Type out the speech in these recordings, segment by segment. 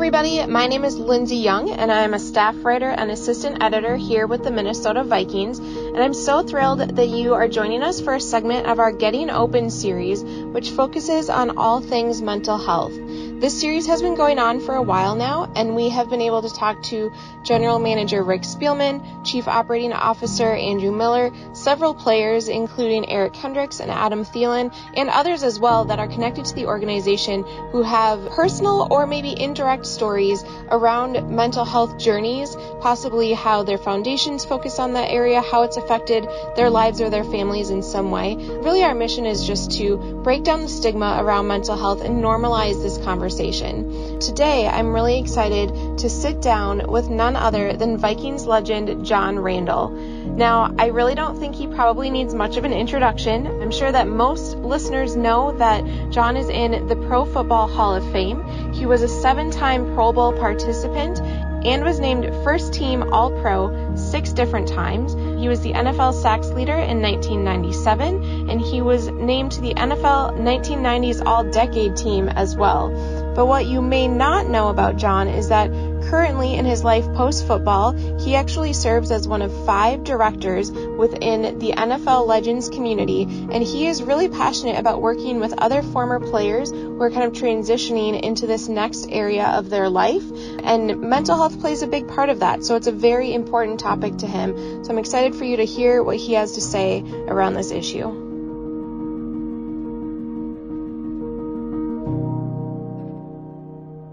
everybody. My name is Lindsey Young, and I am a staff writer and assistant editor here with the Minnesota Vikings. And I'm so thrilled that you are joining us for a segment of our Getting Open series, which focuses on all things mental health. This series has been going on for a while now, and we have been able to talk to General Manager Rick Spielman, Chief Operating Officer Andrew Miller, several players, including Eric Kendricks and Adam Thielen, and others as well that are connected to the organization who have personal or maybe indirect stories around mental health journeys, possibly how their foundations focus on that area, how it's affected their lives or their families in some way. Really, our mission is just to break down the stigma around mental health and normalize this conversation conversation. Today, I'm really excited to sit down with none other than Vikings legend John Randle. Now, I really don't think he probably needs much of an introduction. I'm sure that most listeners know that John is in the Pro Football Hall of Fame. He was a seven time Pro Bowl participant and was named first team All Pro six different times. He was the NFL sacks leader in 1997, and he was named to the NFL 1990s All Decade team as well. But what you may not know about John is that currently in his life post football, he actually serves as one of five directors within the NFL Legends community, and he is really passionate about working with other former players who are kind of transitioning into this next area of their life. And mental health plays a big part of that, so it's a very important topic to him. So I'm excited for you to hear what he has to say around this issue.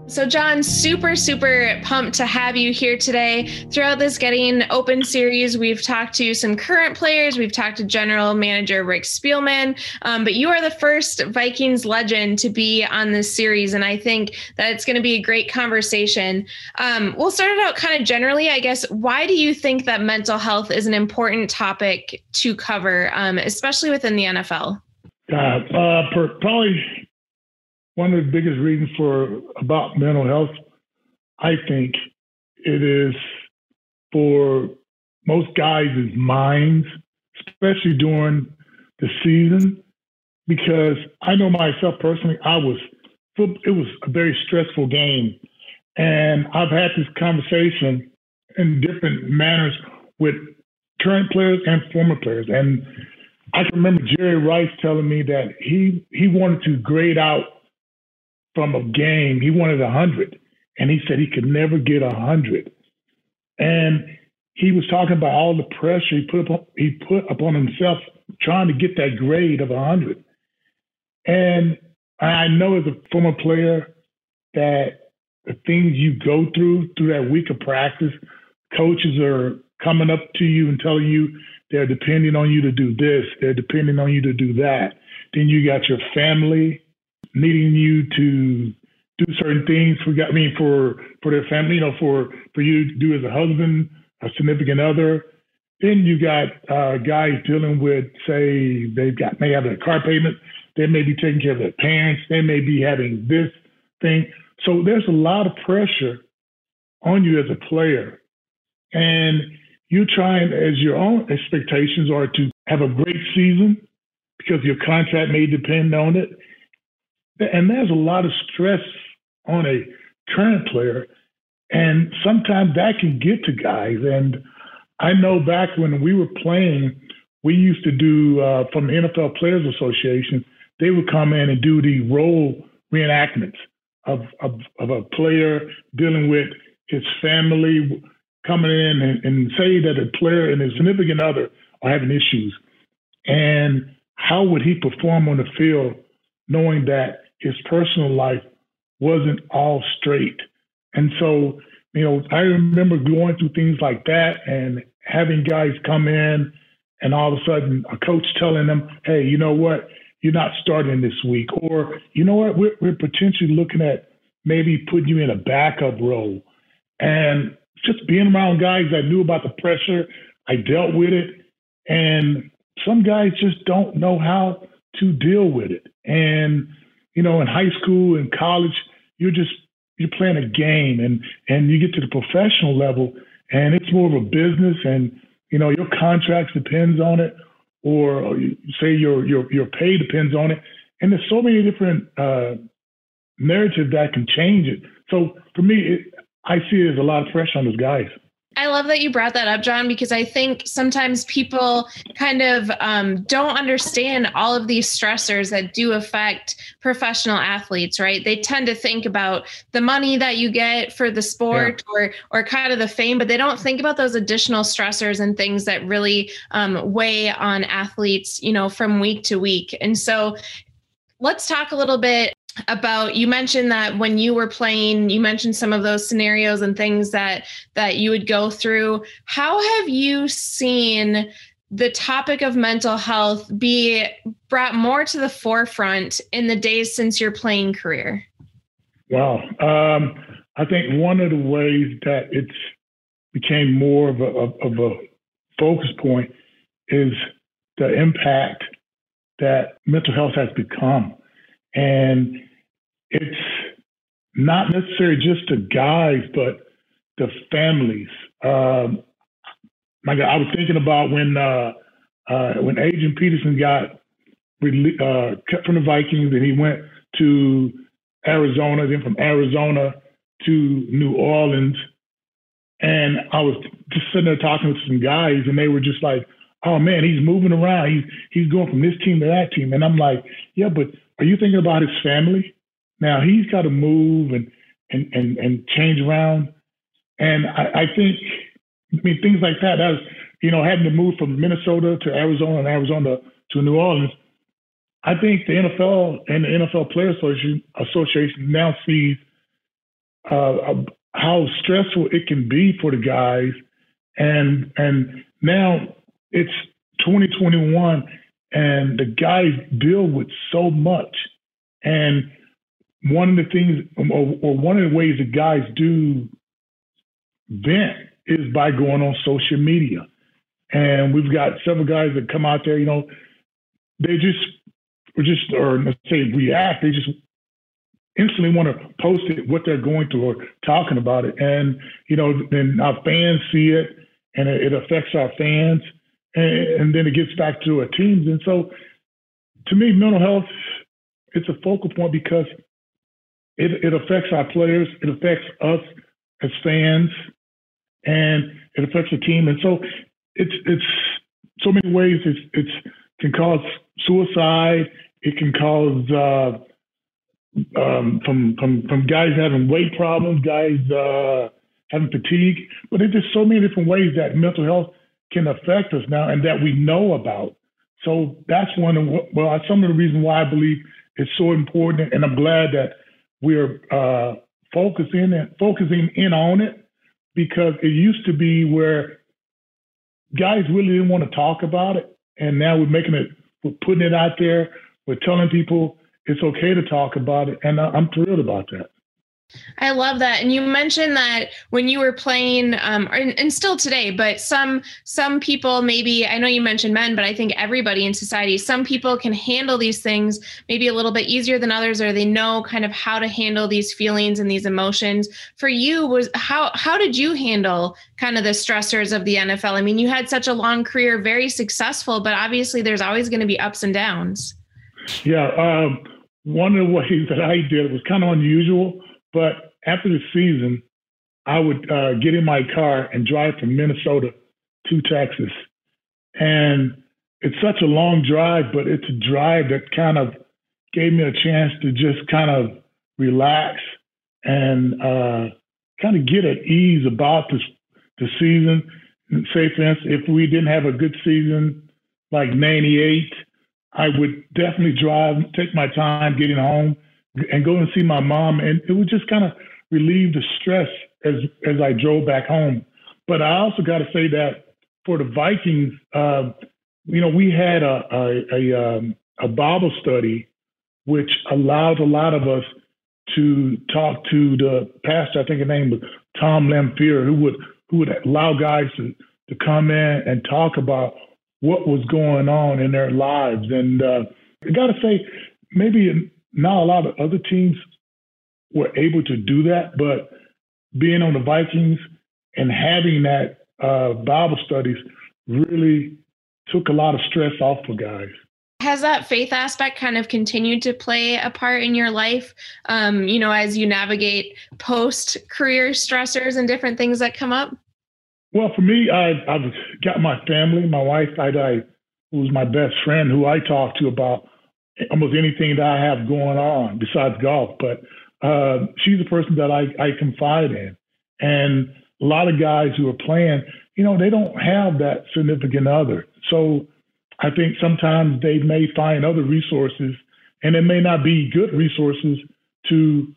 So, John, super, super pumped to have you here today. Throughout this Getting Open series, we've talked to some current players, we've talked to General Manager Rick Spielman, um, but you are the first Vikings legend to be on this series, and I think that it's going to be a great conversation. Um, we'll start it out kind of generally, I guess. Why do you think that mental health is an important topic to cover, um, especially within the NFL? Uh, uh, probably one of the biggest reasons for about mental health, I think, it is for most guys' minds, especially during the season, because I know myself personally, I was it was a very stressful game, and I've had this conversation in different manners with current players and former players, and I can remember Jerry Rice telling me that he he wanted to grade out from a game. He wanted a hundred, and he said he could never get a hundred. And he was talking about all the pressure he put up, he put upon himself trying to get that grade of a hundred. And I know as a former player that the things you go through through that week of practice, coaches are coming up to you and telling you they're depending on you to do this, they're depending on you to do that. Then you got your family needing you to do certain things for I mean for for their family, you know, for for you to do as a husband, a significant other. Then you got uh, guys dealing with, say, they've got may have a car payment, they may be taking care of their parents, they may be having this thing. So there's a lot of pressure on you as a player, and you're trying as your own expectations are to have a great season because your contract may depend on it and there's a lot of stress on a current player. And sometimes that can get to guys. And I know back when we were playing, we used to do uh, from the NFL Players Association, they would come in and do the role reenactments of, of, of a player dealing with his family coming in and, and say that a player and his significant other are having issues. And how would he perform on the field knowing that his personal life wasn't all straight. And so, you know, I remember going through things like that and having guys come in and all of a sudden a coach telling them, hey, you know what? You're not starting this week. Or, you know what? We're, we're potentially looking at maybe putting you in a backup role. And just being around guys that knew about the pressure, I dealt with it. And some guys just don't know how to deal with it. And you know, in high school and college, you're just you're playing a game, and and you get to the professional level, and it's more of a business, and you know, your contracts depends on it, or, say your your your pay depends on it, and there's so many different uh, narratives that can change it. So for me, it, I see as a lot of pressure on those guys. I love that you brought that up, John, because I think sometimes people kind of um, don't understand all of these stressors that do affect professional athletes, right? They tend to think about the money that you get for the sport yeah. or or kind of the fame, but they don't think about those additional stressors and things that really um, weigh on athletes, you know, from week to week. And so let's talk a little bit about you mentioned that when you were playing you mentioned some of those scenarios and things that that you would go through. How have you seen the topic of mental health be brought more to the forefront in the days since your playing career? Wow. Um, i think one of the ways that it's became more of a, of a focus point is the impact that mental health has become and it's not necessarily just the guys, but the families. Um, my God, I was thinking about when uh, uh, when Adrian Peterson got uh, cut from the Vikings and he went to Arizona, then from Arizona to New Orleans. And I was just sitting there talking with some guys, and they were just like, "Oh man, he's moving around. He's he's going from this team to that team." And I'm like, "Yeah, but are you thinking about his family? Now he's got to move and and and, and change around. And I, I think, I mean, things like that. That's you know, having to move from Minnesota to Arizona and Arizona to New Orleans. I think the NFL and the NFL Association, Association now sees uh, how stressful it can be for the guys, and and now it's 2021, and the guys deal with so much, and one of the things, or, or one of the ways that guys do vent is by going on social media. And we've got several guys that come out there, you know, they just, or just, or let's say react, they just instantly want to post it, what they're going through or talking about it. And, you know, then our fans see it and it affects our fans. And, and then it gets back to our teams. And so to me, mental health, it's a focal point because it, it affects our players, it affects us as fans, and it affects the team. And so it's it's so many ways. It's it's can cause suicide. It can cause uh, um, from from from guys having weight problems, guys uh, having fatigue. But there's just so many different ways that mental health can affect us now, and that we know about. So that's one of well, some of the reasons why I believe it's so important, and I'm glad that we're uh, focusing and focusing in on it because it used to be where guys really didn't want to talk about it, and now we're making it, we're putting it out there, we're telling people it's okay to talk about it, and I'm thrilled about that. I love that. And you mentioned that when you were playing, um, and, and, still today, but some some people maybe I know you mentioned men, but I think everybody in society, some people can handle these things maybe a little bit easier than others, or they know kind of how to handle these feelings and these emotions. For you, was how how did you handle kind of the stressors of the NFL? I mean, you had such a long career, very successful, but obviously there's always going to be ups and downs. Yeah. Um, one of the ways that I did was kind of unusual but after the season, I would uh, get in my car and drive from Minnesota to Texas. And it's such a long drive, but it's a drive that kind of gave me a chance to just kind of relax and uh, kind of get at ease about this, the season. And say, for instance, if we didn't have a good season like 98, I would definitely drive, take my time getting home and go and see my mom, and it would just kind of relieve the stress as as I drove back home. But I also got to say that for the Vikings, uh, you know, we had a a, a, um, a Bible study which allowed a lot of us to talk to the pastor. I think his name was Tom Lamphere, who would who would allow guys to to come in and talk about what was going on in their lives. And uh, I got to say, maybe not a lot of other teams were able to do that, but being on the Vikings and having that uh, Bible studies really took a lot of stress off for guys. Has that faith aspect kind of continued to play a part in your life, um, you know, as you navigate post career stressors and different things that come up? Well, for me, I, I've got my family, my wife, I, I, who's my best friend, who I talk to about almost anything that I have going on besides golf. But uh, she's a person that I, I confide in. And a lot of guys who are playing, you know, they don't have that significant other. So I think sometimes they may find other resources, and it may not be good resources to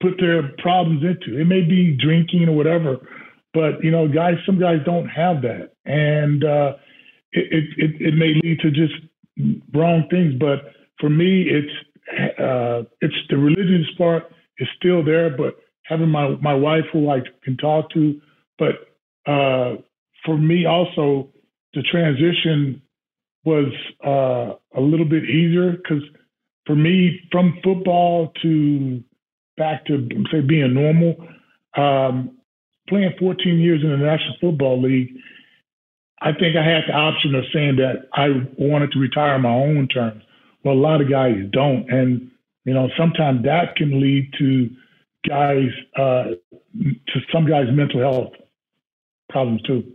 put their problems into. It may be drinking or whatever, but you know, guys, some guys don't have that, and uh, it, it it may lead to just wrong things. But for me, it's uh, it's the religious part is still there, but having my my wife who I can talk to, but uh, for me also the transition was uh, a little bit easier because for me from football to back to say being normal, um, playing 14 years in the National Football League, I think I had the option of saying that I wanted to retire on my own terms. Well, a lot of guys don't, and you know sometimes that can lead to guys uh, to some guys' mental health problems too.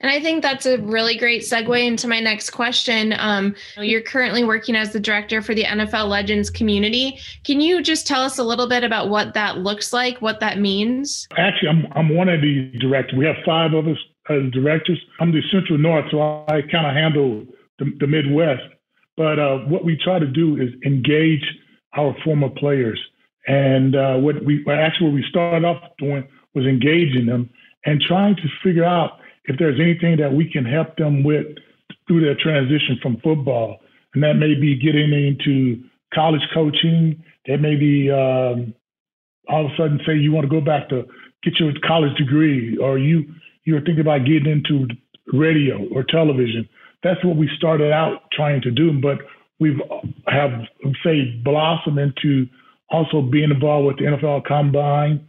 And I think that's a really great segue into my next question. Um, you're currently working as the director for the NFL Legends community. Can you just tell us a little bit about what that looks like, what that means? Actually, I'm, I'm one of the directors. We have five of us as directors. I'm the Central North, so I kind of handle the, the, Midwest. But uh, what we try to do is engage our former players. And uh, what we actually what we started off doing was engaging them and trying to figure out if there's anything that we can help them with through their transition from football. And that may be getting into college coaching. That may be um, all of a sudden say you want to go back to get your college degree, or you you're thinking about getting into radio or television. That's what we started out trying to do, but we've have say blossomed into also being involved with the NFL Combine,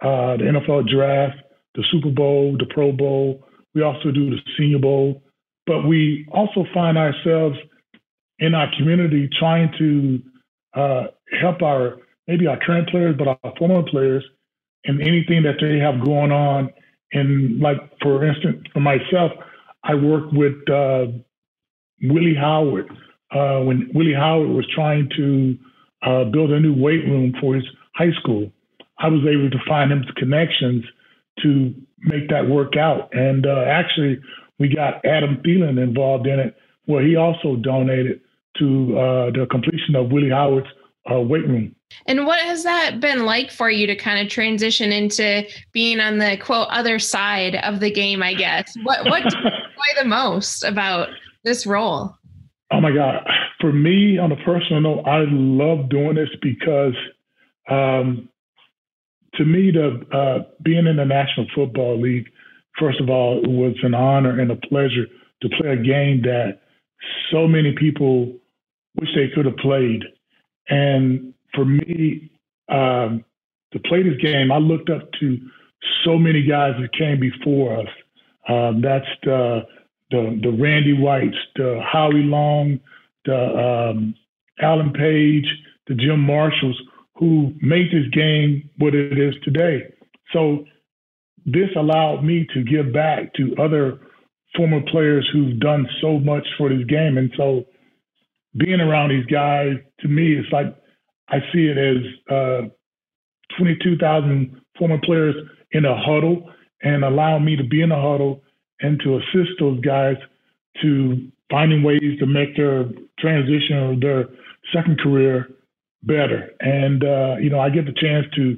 uh, the NFL Draft, the Super Bowl, the Pro Bowl, we also do the Senior Bowl, but we also find ourselves in our community trying to uh, help our maybe our current players, but our former players, in anything that they have going on. And like for instance, for myself, I worked with uh, Willie Howard uh, when Willie Howard was trying to uh, build a new weight room for his high school. I was able to find him connections to make that work out. And uh, actually, we got Adam Thielen involved in it, where he also donated to uh, the completion of Willie Howard's uh, weight room. And what has that been like for you to kind of transition into being on the quote other side of the game? I guess what what enjoy the most about this role? Oh my God! For me, on a personal note, I love doing this because um, to me, the uh, being in the National Football League, first of all, it was an honor and a pleasure to play a game that so many people wish they could have played. And for me, um, to play this game, I looked up to so many guys that came before us. Um, that's the, the the Randy Whites, the Howie Long, the um, Alan Page, the Jim Marshalls, who made this game what it is today. So this allowed me to give back to other former players who've done so much for this game. And so being around these guys, to me, it's like I see it as uh, 22,000 former players in a huddle and allow me to be in a huddle and to assist those guys to finding ways to make their transition or their second career better. And, uh, you know, I get the chance to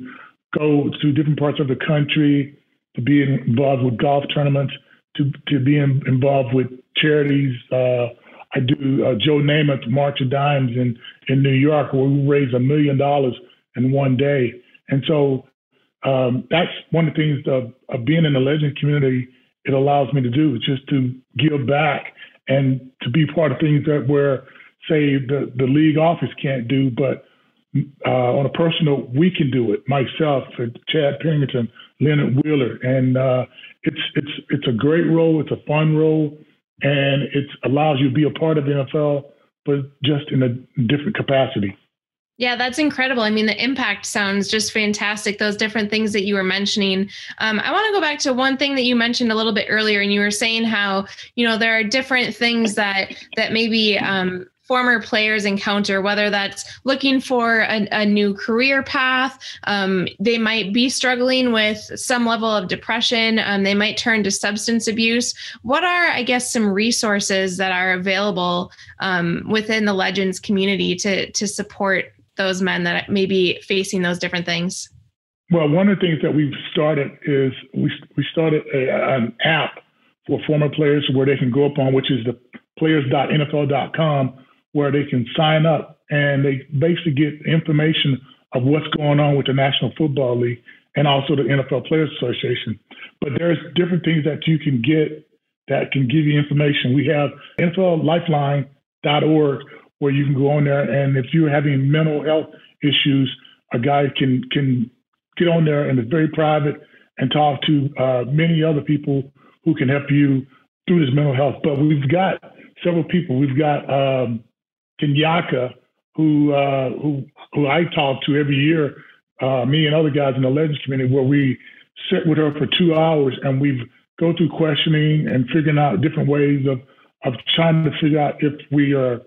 go to different parts of the country, to be involved with golf tournaments, to, to be in, involved with charities. Uh, I do uh, Joe Namath March of Dimes in, in New York, where we raise a million dollars in one day. And so um, that's one of the things of, of being in the legend community. It allows me to do is just to give back and to be part of things that where say the, the league office can't do, but uh, on a personal, we can do it. Myself, Chad Pennington, Leonard Wheeler, and uh, it's it's it's a great role. It's a fun role, and it allows you to be a part of the NFL, but just in a different capacity. Yeah, that's incredible. I mean, the impact sounds just fantastic. Those different things that you were mentioning. Um, I want to go back to one thing that you mentioned a little bit earlier, and you were saying how you know there are different things that that maybe um, former players encounter, whether that's looking for a, a new career path, um, they might be struggling with some level of depression, um, they might turn to substance abuse. What are, I guess, some resources that are available um, within the Legends community to to support those men that may be facing those different things? Well, one of the things that we've started is we we started a, an app for former players where they can go up on, which is the players.nfl.com where they can sign up and they basically get information of what's going on with the National Football League and also the NFL Players Association. But there's different things that you can get that can give you information. We have NFLLifeline.org where you can go on there and if you're having mental health issues, a guy can can get on there and it's very private and talk to uh, many other people who can help you through this mental health. But we've got several people. We've got um, Kenyaka, who uh, who who I talk to every year, uh, me and other guys in the Legends community, where we sit with her for two hours and we go through questioning and figuring out different ways of of trying to figure out if we are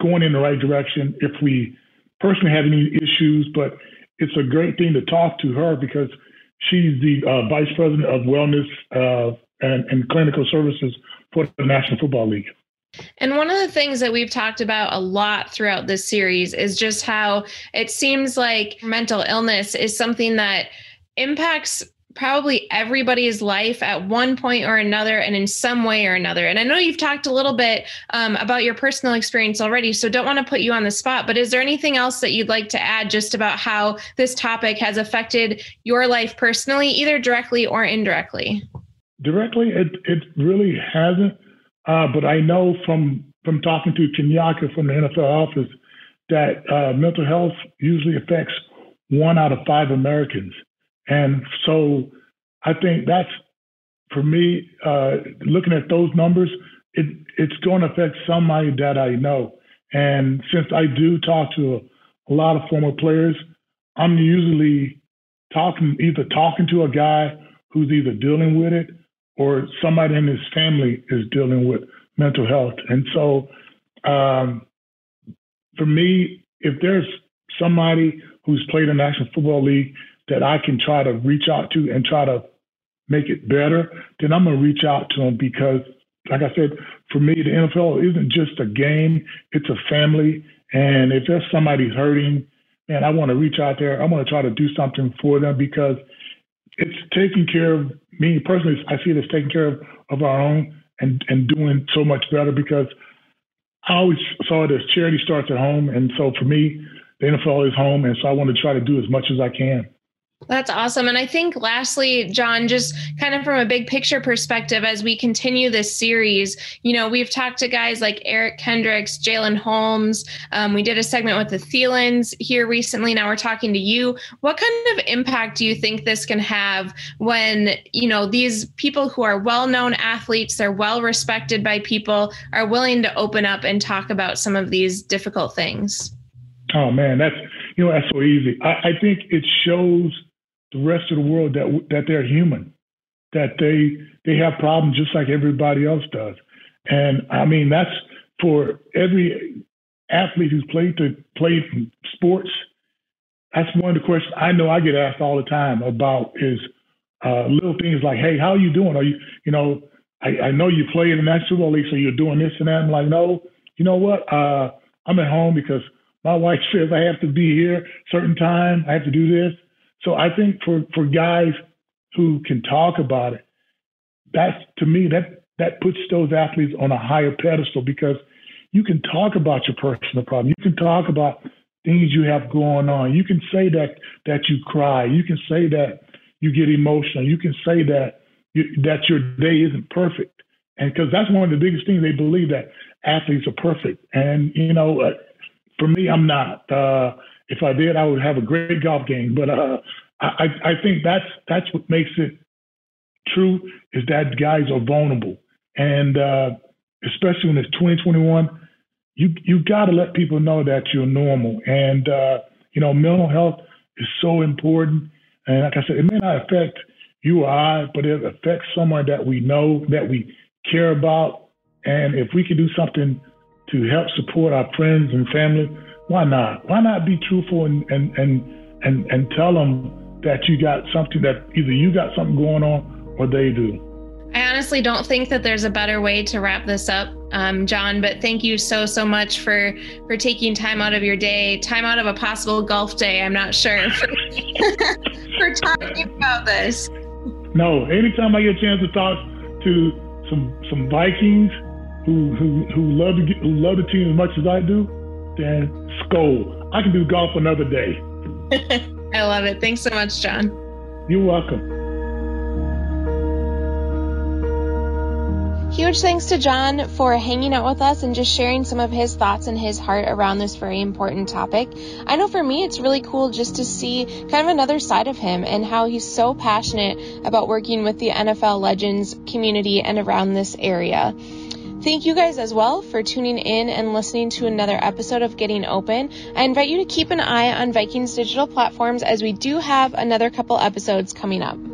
going in the right direction, if we personally have any issues. But it's a great thing to talk to her because she's the uh, vice president of wellness uh, and, and clinical services for the National Football League. And one of the things that we've talked about a lot throughout this series is just how it seems like mental illness is something that impacts probably everybody's life at one point or another and in some way or another. And i know you've talked a little bit um, about your personal experience already so don't want to put you on the spot but is there anything else that you'd like to add just about how this topic has affected your life personally either directly or indirectly? Directly it, it really hasn't uh, but I know from from talking to Kenyaka from the NFL office that uh, mental health usually affects one out of five Americans, and so I think that's for me. Uh, looking at those numbers, it it's going to affect somebody that I know, and since I do talk to a, a lot of former players, I'm usually talking either talking to a guy who's either dealing with it or somebody in his family is dealing with mental health. And so, um, for me, if there's somebody who's played in the National Football League that I can try to reach out to and try to make it better, then I'm going to reach out to them because, like I said, for me, the NFL isn't just a game, it's a family. And if there's somebody hurting, man, I want to reach out there. I want to try to do something for them because it's taking care of me personally. I see it as taking care of, of our own and, and doing so much better because I always saw it as charity starts at home. And so for me, the NFL is home. And so I want to try to do as much as I can. That's awesome. And I think lastly, John, just kind of from a big picture perspective, as we continue this series, you know, we've talked to guys like Eric Kendricks, Jalyn Holmes. Um, we did a segment with the Thielens here recently. Now we're talking to you. What kind of impact do you think this can have when, you know, these people who are well known athletes, they're well respected by people, are willing to open up and talk about some of these difficult things? Oh, man, that's, you know, that's so easy. I, I think it shows the rest of the world that that they're human, that they they have problems just like everybody else does. And I mean that's for every athlete who's played to played sports. That's one of the questions I know I get asked all the time about is uh, little things like, "Hey, how are you doing? Are you, you know, I, I know you play in the National League, so you're doing this and that." I'm like, "No, you know what? Uh, I'm at home because my wife says I have to be here certain time. I have to do this." So I think for for guys who can talk about it, that's to me that that puts those athletes on a higher pedestal because you can talk about your personal problem. You can talk about things you have going on. You can say that that you cry. You can say that you get emotional. You can say that you, that your day isn't perfect. And because that's one of the biggest things they believe that athletes are perfect. And you know, uh, for me, I'm not. Uh, if I did, I would have a great golf game. But uh, I, I think that's that's what makes it true is that guys are vulnerable, and uh, especially when it's 2021, you you got to let people know that you're normal. And uh, you know, mental health is so important. And like I said, it may not affect you or I, but it affects someone that we know that we care about. And if we can do something to help support our friends and family, why not? Why not be truthful and and and and, and tell them that you got something that either you got something going on or they do. I honestly don't think that there's a better way to wrap this up, um, John. But thank you so so much for for taking time out of your day, time out of a possible golf day. I'm not sure for, for talking about this. No, anytime I get a chance to talk to some some Vikings who who who love to get, who love the team as much as I do, then Skol. I can do golf another day. I love it. Thanks so much, John. You're welcome. Huge thanks to John for hanging out with us and just sharing some of his thoughts and his heart around this very important topic. I know for me, it's really cool just to see kind of another side of him and how he's so passionate about working with the NFL Legends community and around this area. Thank you guys as well for tuning in and listening to another episode of Getting Open. I invite you to keep an eye on Vikings digital platforms as we do have another couple episodes coming up.